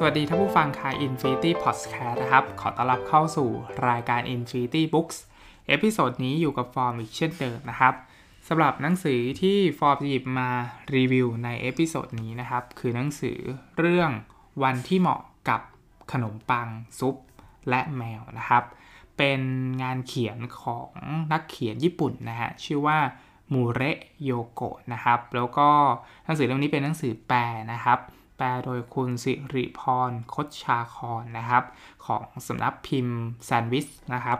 สวัสดีท่านผู้ฟังค่ะ Infinity Podcast นะครับ ขอต้อนรับเข้าสู่รายการ Infinity Books episode นี้อยู่กับฟอร์มอีกเช่นเดิมนะครับสำหรับหนังสือที่ฟอร์มหยิบมารีวิวใน episode นี้นะครับ คือหนังสือเรื่องวันที่เหมาะกับขนมปังซุป และแมวนะครับ เป็นงานเขียนของนักเขียนญี่ปุ่นนะฮะชื่อว่ามูเระโยโกะนะครับ แล้วก็หนังสือเล่มนี้เป็นหนังสือแปลนะครับ แปลโดยคุณสิริพรคดชาคอนนะครับ ของสำนักพิมพ์แซนวิชนะครับ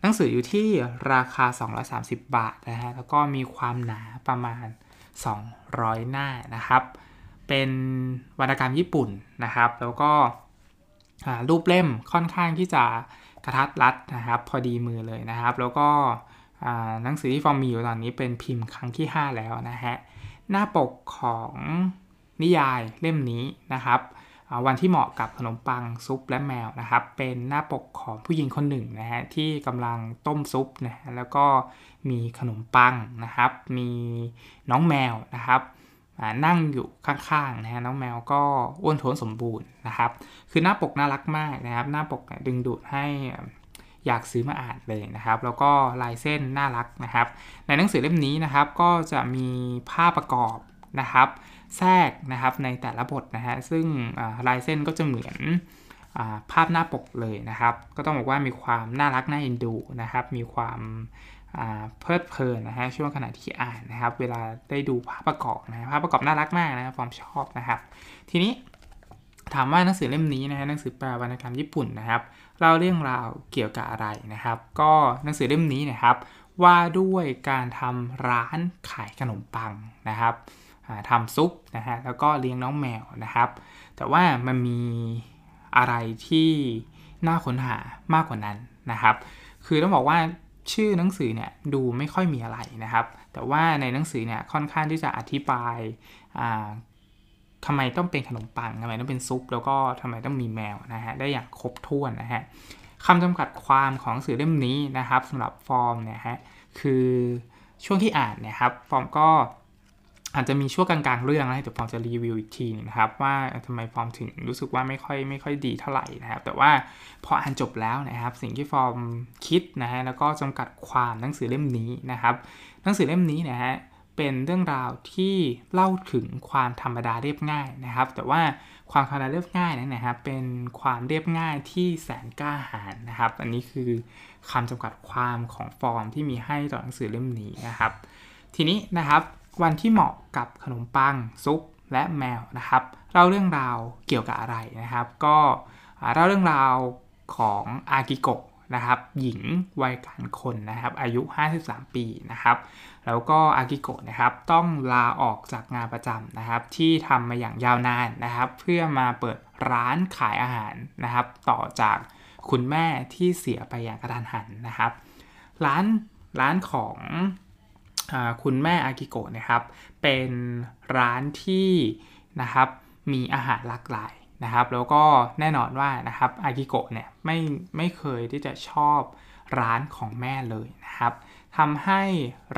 หนังสืออยู่ที่ราคา 230 บาทนะฮะแล้วก็มีความหนาประมาณ 200 หน้านะครับ เป็นวรรณกรรมญี่ปุ่นนะครับ แล้วก็รูปเล่มค่อนข้างที่จะกระทัดรัดนะครับ พอดีมือเลยนะครับ แล้วก็หนังสือที่ฟอร์มมีอยู่ตอนนี้เป็นพิมพ์ครั้งที่ 5 แล้วนะฮะหน้าปกของ นิยายเล่มนี้นะครับวันที่เหมาะกับขนมปังซุปและแมวนะครับ เป็นหน้าปกของผู้หญิงคนหนึ่งนะฮะที่กำลังต้มซุปนะฮะแล้วก็มีขนมปังนะครับ มีน้องแมวนะครับนั่งอยู่ข้างๆนะฮะน้องแมวก็อ้วนท้วนสมบูรณ์นะครับ คือหน้าปกน่ารักมากนะครับ หน้าปกดึงดูดให้อยากซื้อมาอ่านเลยนะครับ แล้วก็ลายเส้นน่ารักนะครับ ในหนังสือเล่มนี้นะครับก็จะมีภาพประกอบนะครับ แทรกนะครับในแต่ละบทนะฮะซึ่งลายเส้นก็จะเหมือนภาพหน้าปกเลยนะครับ ก็ต้องบอกว่ามีความน่ารักน่าเอ็นดูนะครับ มีความเพลิดเพลินนะฮะช่วงขณะที่อ่านนะครับ เวลาได้ดูภาพประกอบนะภาพประกอบน่ารักมากนะฟอร์มชอบนะครับ ทีนี้ถามว่าหนังสือเล่มนี้นะฮะหนังสือแปลวรรณกรรมญี่ปุ่นนะครับเล่าเรื่องราวเกี่ยวกับอะไรนะครับ ก็หนังสือเล่มนี้นะครับ ว่าด้วยการทำร้านขายขนมปังนะครับ ทำซุปนะฮะแล้วก็เลี้ยงน้องแมวนะครับ แต่ว่ามันมีอะไรที่น่าค้นหามากกว่านั้นนะครับ คือต้องบอกว่าชื่อหนังสือเนี่ยดูไม่ค่อยมีอะไรนะครับ แต่ว่าในหนังสือเนี่ยค่อนข้างที่จะอธิบายทำไมต้องเป็นขนมปังทำไมต้องเป็นซุป แล้วก็ทำไมต้องมีแมวนะฮะได้อย่างครบถ้วนนะฮะคำจำกัดความของหนังสือเล่มนี้นะครับสำหรับฟอร์มเนี่ยฮะคือช่วงที่อ่านเนี่ยครับฟอร์มก็ อาจจะมีช่วงกลางๆ เรื่องนะแต่ฟอร์มจะรีวิวอีกทีนึงนะครับ ว่าทำไมฟอร์มถึงรู้สึกว่าไม่ค่อยไม่ค่อยดีเท่าไหร่นะครับ แต่ว่าพออ่านจบแล้วนะครับ สิ่งที่ฟอร์มคิดนะฮะแล้วก็จำกัดความหนังสือเล่มนี้นะครับ หนังสือเล่มนี้นะฮะเป็นเรื่องราวที่เล่าถึงความธรรมดาเรียบง่ายนะครับ แต่ว่าความธรรมดาเรียบง่ายนั้นนะครับ เป็นความเรียบง่ายที่แสนกล้าหาญนะครับ อันนี้คือคำจำกัดความของฟอร์มที่มีให้ต่อหนังสือเล่มนี้นะครับ ทีนี้นะครับ วันที่เหมาะกับขนมปัง ซุป และแมวนะครับเล่าเรื่องราวเกี่ยวกับอะไรนะครับ ก็เล่าเรื่องราวของอากิโกะนะครับหญิงวัยกลางคนนะครับอายุ 53 ปีนะครับแล้วก็อากิโกะนะครับต้องลาออกจากงานประจำนะครับที่ทำมาอย่างยาวนานนะครับ เพื่อมาเปิดร้านขายอาหารนะครับ ต่อจากคุณแม่ที่เสียไปอย่างกระทันหันนะครับ ร้านร้านของ คุณแม่อากิโกะนะครับเป็นร้านที่นะครับมีอาหารหลากหลายนะครับ แล้วก็แน่นอนว่านะครับอากิโกะเนี่ยไม่ไม่เคยที่จะชอบร้านของแม่เลยนะครับทำให้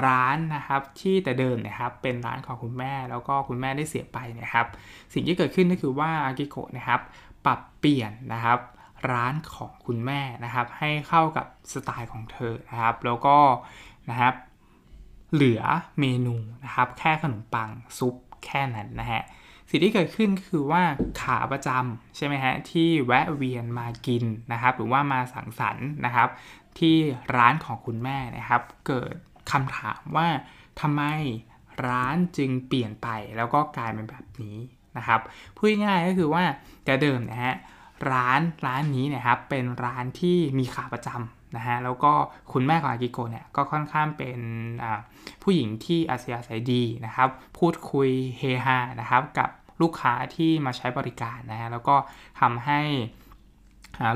ร้านนะครับที่แต่เดิมนะครับเป็นร้านของคุณแม่แล้วก็คุณแม่ได้เสียไปนะครับ สิ่งที่เกิดขึ้นก็คือว่าอากิโกะนะครับปรับเปลี่ยนนะครับร้านของคุณแม่นะครับให้เข้ากับสไตล์ของเธอนะครับ แล้วก็นะครับ เหลือเมนูนะครับ แค่ขนมปังซุปแค่นั้นนะฮะสิ่งที่เกิดขึ้นคือว่าขาประจำใช่ไหมฮะที่แวะเวียนมากินนะครับ หรือว่ามาสังสรรค์นะครับ ที่ร้านของคุณแม่นะครับ เกิดคำถามว่าทำไมร้านจึงเปลี่ยนไปแล้วก็กลายเป็นแบบนี้นะครับพูดง่ายก็คือว่าแต่เดิมนะฮะร้านร้านนี้นะครับเป็นร้านที่มีขาประจำ นะฮะแล้วก็คุณแม่ของอากิโกเนี่ยก็ค่อนข้างเป็นผู้หญิงที่อาเซียสายดีนะครับ พูดคุยเฮฮานะครับกับลูกค้าที่มาใช้บริการนะฮะแล้วก็ทำให้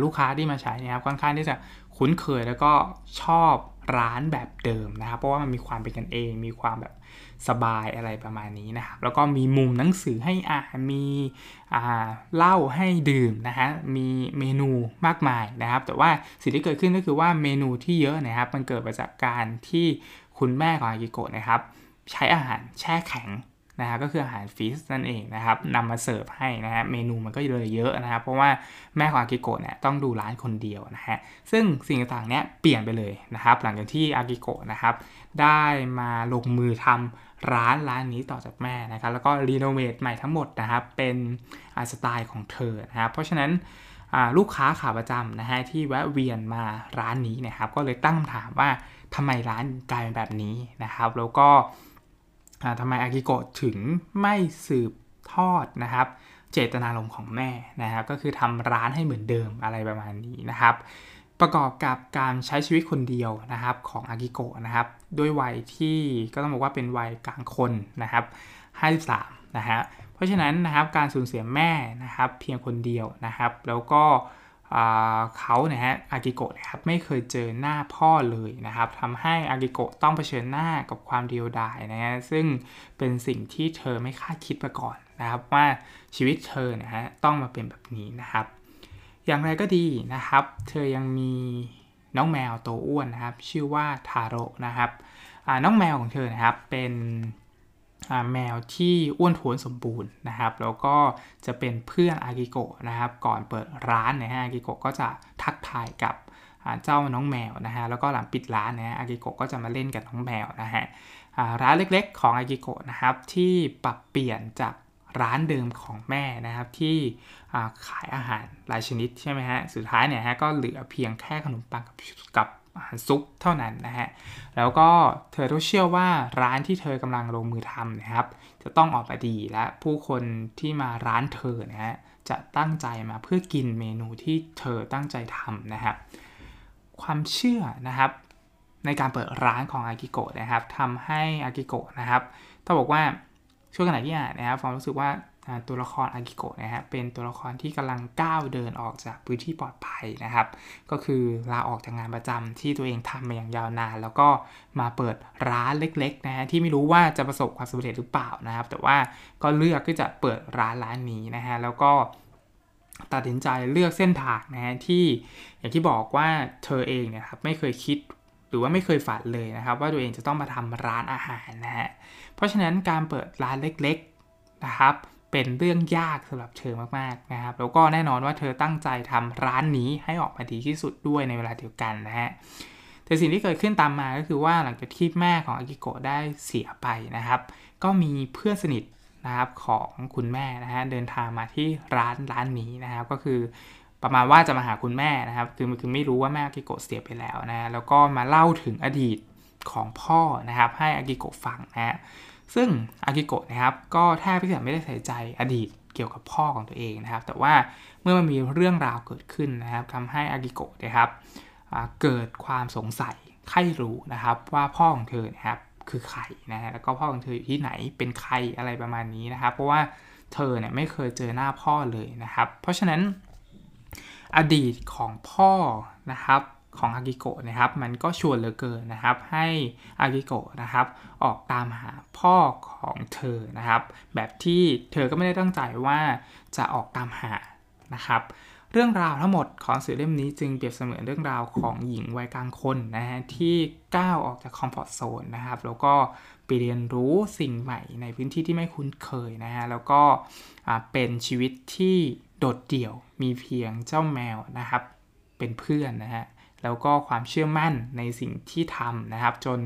ลูกค้าที่มาใช้นะครับค่อนข้างที่จะคุ้นเคยแล้วก็ชอบร้านแบบเดิมนะครับ เพราะว่ามันมีความเป็นกันเอง มีความแบบ สบายอะไรประมาณนี้นะครับแล้วก็มีมุมหนังสือให้อ่านมีเหล้าให้ดื่มนะฮะมีเมนูมากมายนะครับ แต่ว่าสิ่งที่เกิดขึ้นก็คือว่าเมนูที่เยอะนะครับมันเกิดมาจากการที่คุณแม่ของอากิโกะนะครับ ใช้อาหารแช่แข็งนะฮะก็คืออาหารฟิสนั่นเองนะครับนำมาเสิร์ฟให้นะฮะเมนูมันก็เลยเยอะนะครับ เพราะว่าแม่ของอากิโกะเนี่ยต้องดูร้านคนเดียวนะฮะซึ่งสิ่งต่างๆเนี้ยเปลี่ยนไปเลยนะครับ หลังจากที่อากิโกะนะครับ ได้มาลงมือทำ ร้านร้านนี้ต่อจากแม่นะครับแล้วก็รีโนเวทใหม่ทั้งหมดนะครับเป็นสไตล์ของเธอนะครับเพราะฉะนั้นลูกค้าขาประจำนะฮะที่แวะเวียนมาร้านนี้นะครับก็เลยตั้งคำถามว่าทำไมร้านกลายเป็นแบบนี้นะครับ แล้วก็ทำไมอากิโกะถึงไม่สืบทอดนะครับ เจตนารมณ์ของแม่นะครับ ก็คือทำร้านให้เหมือนเดิมอะไรประมาณนี้นะครับ ประกอบกับการใช้ชีวิตคนเดียวนะครับของอากิโกะนะครับด้วยวัยที่ก็ต้องบอกว่าเป็นวัยกลางคนนะครับ 53 นะฮะ เพราะฉะนั้นนะครับการสูญเสียแม่นะครับเพียงคนเดียวนะครับ แล้วก็เขาเนี่ยฮะอากิโกะนะครับไม่เคยเจอหน้าพ่อเลยนะครับทำให้อากิโกะต้องเผชิญหน้ากับความเดียวดายนะฮะซึ่งเป็นสิ่งที่เธอไม่คาดคิดมาก่อนนะครับ ว่าชีวิตเธอนะฮะต้องมาเป็นแบบนี้นะครับ อย่างไรก็ดีนะครับ เธอยังมี น้องแมวตัวอ้วนนะครับ ชื่อว่าทาโร่นะครับน้องแมวของเธอนะครับเป็นแมวที่อ้วนท้วนสมบูรณ์นะครับ แล้วก็จะเป็นเพื่อนอากิโกะนะครับ ก่อนเปิดร้านนะฮะอากิโกะก็จะทักทายกับเจ้าน้องแมวนะฮะแล้วก็หลังปิดร้านนะฮะอากิโกะก็จะมาเล่นกับน้องแมวนะฮะร้านเล็กๆ ของอากิโกะนะครับที่ปรับเปลี่ยนจาก ร้านเดิมของแม่นะครับที่ขายอาหารหลายชนิดใช่ไหมฮะสุดท้ายเนี่ยฮะก็เหลือเพียงแค่ขนมปังกับอาหารซุปเท่านั้นนะฮะ แล้วก็เธอต้องเชื่อว่าร้านที่เธอกำลังลงมือทำนะครับ จะต้องออกมาดีและผู้คนที่มาร้านเธอนะฮะจะตั้งใจมาเพื่อกินเมนูที่เธอตั้งใจทำนะครับความเชื่อนะครับ ในการเปิดร้านของอากิโกะนะครับทำให้อากิโกะนะครับต้องบอกว่า ช่วงขณะที่อ่านนะครับฟอมรู้สึกว่าตัวละครอากิโกะนะฮะเป็นตัวละครที่กำลังก้าวเดินออกจากพื้นที่ปลอดภัยนะครับ ก็คือลาออกจากงานประจำที่ตัวเองทำมาอย่างยาวนาน แล้วก็มาเปิดร้านเล็กๆนะฮะที่ไม่รู้ว่าจะประสบความสำเร็จหรือเปล่านะครับ แต่ว่าก็เลือกที่จะเปิดร้านร้านนี้นะฮะแล้วก็ตัดสินใจเลือกเส้นทางนะฮะที่อย่างที่บอกว่าเธอเองเนี่ยครับไม่เคยคิด หรือว่าไม่เคยฝันเลยนะครับ ว่าตัวเองจะต้องมาทำร้านอาหารนะฮะเพราะฉะนั้นการเปิดร้านเล็กๆนะครับ เป็นเรื่องยากสำหรับเธอมากๆนะครับ แล้วก็แน่นอนว่าเธอตั้งใจทำร้านนี้ให้ออกมาดีที่สุดด้วยในเวลาเดียวกันนะฮะแต่สิ่งที่เกิดขึ้นตามมาก็คือว่าหลังจากที่แม่ของอากิโกะได้เสียไปนะครับ ก็มีเพื่อนสนิทนะครับของคุณแม่นะฮะเดินทางมาที่ร้านร้านนี้นะครับ ก็คือ ประมาณว่าจะมาหาคุณแม่นะครับ คือคือไม่รู้ว่าแม่อากิโกะเสียไปแล้วนะแล้วก็มาเล่าถึงอดีตของพ่อนะครับ ให้อากิโกะฟังนะฮะซึ่งอากิโกะนะครับ ก็แทบจะไม่ได้ใส่ใจอดีตเกี่ยวกับพ่อของตัวเองนะครับ แต่ว่าเมื่อมันมีเรื่องราวเกิดขึ้นนะครับทำให้อากิโกะนะครับเกิดความสงสัยใครรู้นะครับว่าพ่อของเธอนะครับคือใครนะฮะแล้วก็พ่อของเธออยู่ที่ไหนเป็นใครอะไรประมาณนี้นะครับ เพราะว่าเธอเนี่ยไม่เคยเจอหน้าพ่อเลยนะครับ เพราะฉะนั้น อดีตของพ่อนะครับของอากิโกะนะครับ มันก็ชวนเหลือเกินนะครับ ให้อากิโกะนะครับ ออกตามหาพ่อของเธอนะครับ แบบที่เธอก็ไม่ได้ตั้งใจว่าจะออกตามหานะครับ เรื่องราวทั้งหมดของสื่อเล่มนี้จึงเปรียบเสมือนเรื่องราวของหญิงวัยกลางคนนะฮะที่ก้าวออกจากคอมฟอร์ทโซนนะครับแล้วก็ไปเรียนรู้สิ่งใหม่ในพื้นที่ที่ไม่คุ้นเคยนะฮะแล้วก็เป็นชีวิตที่โดดเดี่ยวมีเพียงเจ้าแมวนะครับ เป็นเพื่อนนะฮะแล้วก็ความเชื่อมั่นในสิ่งที่ทำนะครับ จน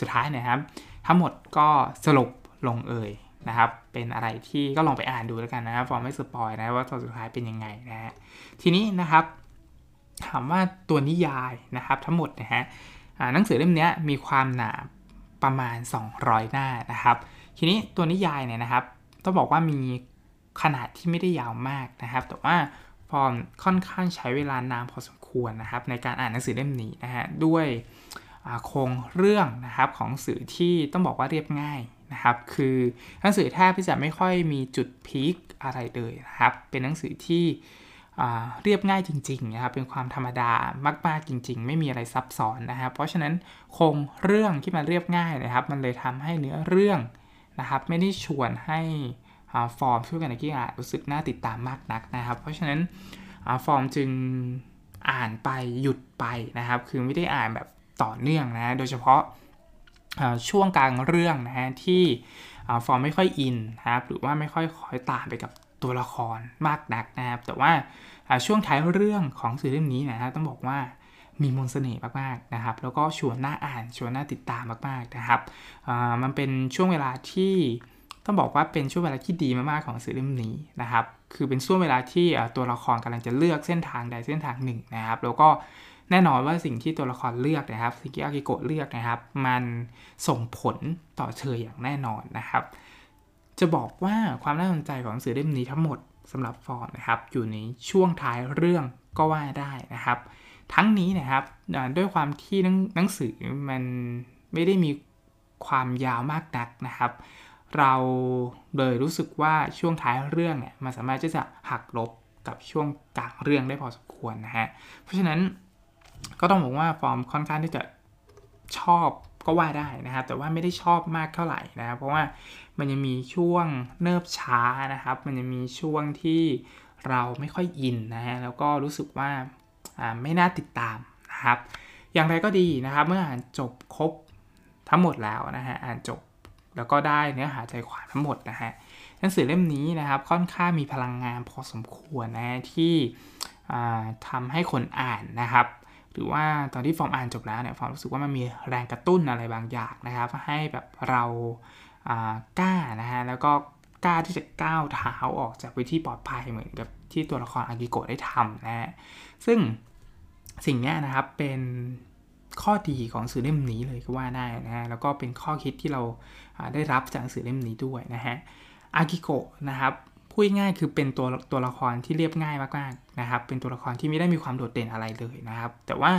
สุดท้ายนะครับ ทั้งหมดก็สรุปลงเอย นะครับ เป็นอะไรที่ก็ลองไปอ่านดูแล้วกันนะครับฟอร์มไม่สปอยนะว่าตอนสุดท้ายเป็นยังไงนะฮะทีนี้นะครับถามว่าตัวนิยายนะครับทั้งหมดนะฮะหนังสือเล่มนี้มีความหนาประมาณ 200 หน้านะครับ ทีนี้ตัวนิยายเนี่ยนะครับ ต้องบอกว่ามีขนาดที่ไม่ได้ยาวมากนะครับ แต่ว่าฟอร์มค่อนข้างใช้เวลานานพอสมควรนะครับ ในการอ่านหนังสือเล่มนี้นะฮะด้วยโครงเรื่องนะครับของสื่อที่ต้องบอกว่าเรียบง่าย นะครับ คือหนังสือแทบที่จะไม่ค่อยมีจุดพีคอะไรเลยนะครับ เป็นหนังสือที่เรียบง่ายจริงๆนะครับ เป็นความธรรมดามากๆจริง ๆ ไม่มีอะไรซับซ้อนนะครับ เพราะฉะนั้นโครงเรื่องที่มันเรียบง่ายนะครับ มันเลยทำให้เนื้อเรื่องนะครับ ไม่ได้ชวนให้ฟอร์มช่วยกันในกี้อ่านรู้สึกน่าติดตามมากนักนะครับ เพราะฉะนั้นฟอร์มจึงอ่านไปหยุดไปนะครับ คือไม่ได้อ่านแบบต่อเนื่องนะ โดยเฉพาะ ช่วงกลางเรื่องนะฮะที่ฟอร์มไม่ค่อยอินนะครับหรือว่าไม่ค่อยคอยตามไปกับตัวละครมากนักนะครับแต่ว่าช่วงท้ายเรื่องของสื่อเล่มนี้นะฮะต้องบอกว่ามีมนต์เสน่ห์มากๆนะครับ แล้วก็ชวนน่าอ่านชวนน่าติดตามมากๆนะครับมันเป็นช่วงเวลาที่ต้องบอกว่าเป็นช่วงเวลาที่ดีมากๆของสื่อเล่มนี้นะครับ คือเป็นช่วงเวลาที่ตัวละครกำลังจะเลือกเส้นทางใดเส้นทางหนึ่งนะครับ แล้วก็ แน่นอนว่าสิ่งที่ตัวละครเลือกนะครับสิ่งที่อากิโกะเลือกนะครับ มันส่งผลต่อเธออย่างแน่นอนนะครับ จะบอกว่าความน่าสนใจของหนังสือเล่มนี้ทั้งหมดสำหรับฟอร์มนะครับ อยู่ในช่วงท้ายเรื่องก็ว่าได้นะครับ ทั้งนี้นะครับด้วยความที่หนังสือมันไม่ได้มีความยาวมากนักนะครับ เราเลยรู้สึกว่าช่วงท้ายเรื่องเนี่ยมันสามารถที่จะหักลบกับช่วงกลางเรื่องได้พอสมควรนะฮะเพราะฉะนั้น ก็ต้องบอกว่าฟอร์มค่อนข้างที่จะชอบก็ว่าได้นะครับ แต่ว่าไม่ได้ชอบมากเท่าไหร่นะครับ เพราะว่ามันยังมีช่วงเนิบช้านะครับ มันยังมีช่วงที่เราไม่ค่อยอินนะฮะแล้วก็รู้สึกว่าไม่น่าติดตามนะครับ อย่างไรก็ดีนะครับ เมื่ออ่านจบครบทั้งหมดแล้วนะฮะอ่านจบแล้วก็ได้เนื้อหาใจความทั้งหมดนะฮะหนังสือเล่มนี้นะครับค่อนข้างมีพลังงานพอสมควรนะที่ทำให้คนอ่านนะครับ รือว่าตอนที่ฟอร์มอ่านจบแล้วเนี่ยฟอร์มรู้สึกว่ามันมีแรงกระตุ้นอะไรบางอย่างนะครับ ให้แบบเรากล้านะฮะแล้วก็กล้าที่จะก้าวเท้าออกจากวิธีปลอดภัยเหมือนกับที่ตัวละครอากิโกะได้ทำนะฮะซึ่งสิ่งนี้นะครับเป็นข้อดีของสื่อเล่มนี้เลยก็ว่าได้นะฮะแล้วก็เป็นข้อคิดที่เราได้รับจากสื่อเล่มนี้ด้วยนะฮะอากิโกะนะครับ พูดง่ายคือเป็นตัวตัวละครที่เรียบง่ายมากๆนะครับ เป็นตัวละครที่ไม่ได้มีความโดดเด่นอะไรเลยนะครับ แต่ว่า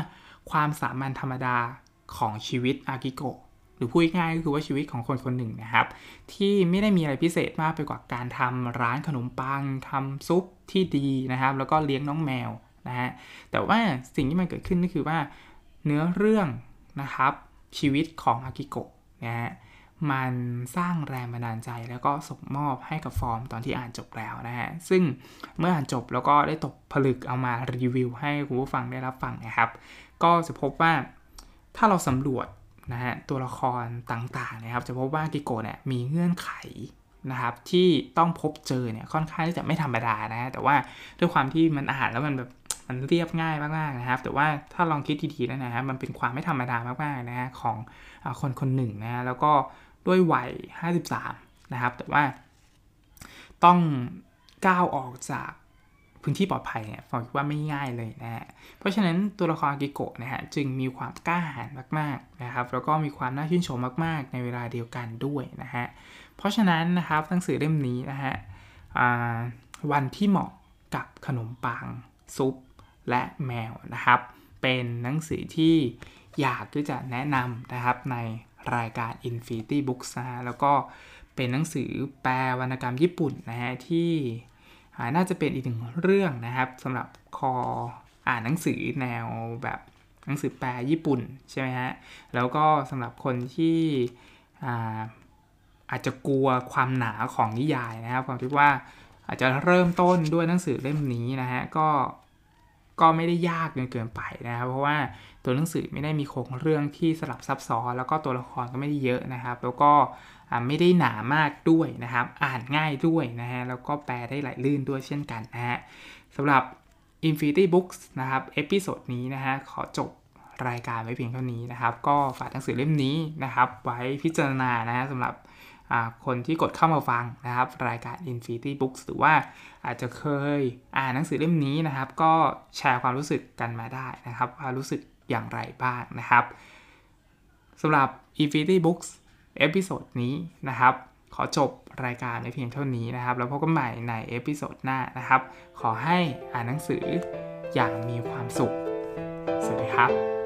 ความสามัญธรรมดาของชีวิตอากิโกะหรือพูดง่ายก็คือว่าชีวิตของคนคนหนึ่งนะครับ ที่ไม่ได้มีอะไรพิเศษมากไปกว่าการทำร้านขนมปังทำซุปที่ดีนะครับ แล้วก็เลี้ยงน้องแมวนะฮะแต่ว่าสิ่งที่มันเกิดขึ้นก็คือว่าเนื้อเรื่องนะครับชีวิตของอากิโกะนะฮะ มันสร้างแรงบันดาลใจแล้วก็ส่งมอบให้กับฟอร์มตอนที่อ่านจบแล้วนะฮะ ซึ่งเมื่ออ่านจบแล้วก็ได้ตกผลึกเอามารีวิวให้คุณผู้ฟังได้รับฟังนะครับ ก็จะพบว่าถ้าเราสำรวจนะฮะตัวละครต่างๆนะครับ จะพบว่ากิโกะเนี่ยมีเงื่อนไขนะครับที่ต้องพบเจอเนี่ยค่อนข้างที่จะไม่ธรรมดานะแต่ว่าด้วยความที่มันอ่านแล้วมันแบบมันเรียบง่ายมากๆนะครับ แต่ว่าถ้าลองคิดดีๆแล้วนะฮะมันเป็นความไม่ธรรมดามากๆนะฮะของคนคนหนึ่งนะแล้วก็ ด้วยวัย 53 นะครับ แต่ว่าต้องก้าวออกจากพื้นที่ปลอดภัยเนี่ยฟองคิดว่าไม่ง่ายเลยนะฮะ เพราะฉะนั้นตัวละครกิโกะนะฮะจึงมีความกล้าหาญมากๆนะครับ แล้วก็มีความน่าชื่นชมมากๆ ในเวลาเดียวกันด้วยนะฮะ เพราะฉะนั้นนะครับหนังสือเล่มนี้นะฮะวันที่เหมาะกับขนมปังซุปและแมวนะครับ เป็นหนังสือที่อยากที่จะแนะนำนะครับใน รายการ Infinity Books นะฮะแล้วก็เป็นหนังสือแปลวรรณกรรมญี่ปุ่นนะฮะที่น่าจะเป็นอีกหนึ่งเรื่องนะครับสำหรับคออ่านหนังสือแนวแบบหนังสือแปลญี่ปุ่นใช่ไหมฮะแล้วก็สำหรับคนที่อาอาจจะกลัวความหนาของนิยายนะครับผมคิดว่าอาจจะเริ่มต้นด้วยหนังสือเล่มนี้นะฮะก็ก็ไม่ได้ยากจนเกินไปนะครับเพราะว่า ตัวหนังสือไม่ได้มีโครงเรื่องที่สลับซับซ้อน แล้วก็ตัวละครก็ไม่ได้เยอะนะครับ แล้วก็ไม่ได้หนามากด้วยนะครับ อ่านง่ายด้วยนะฮะ แล้วก็แปลได้ไหลลื่นด้วยเช่นกันนะฮะสำหรับ Infinity Books นะครับ episode นี้นะฮะ ขอจบรายการไว้เพียงเท่านี้นะครับ ก็ฝากหนังสือเล่มนี้นะครับ ไว้พิจารณานะฮะสำหรับคนที่กดเข้ามาฟังนะครับ รายการ Infinity Books หรือว่าอาจจะเคยอ่านหนังสือเล่มนี้นะครับ ก็แชร์ความรู้สึกกันมาได้นะครับว่ารู้สึก อย่างไรบ้างนะครับสำหรับ Infinity Books episode นี้นะครับ ขอจบรายการในเพียงเท่านี้นะครับ แล้วพบกันใหม่ในเอพิโซดหน้านะครับ ขอให้อ่านหนังสืออย่างมีความสุข สวัสดีครับ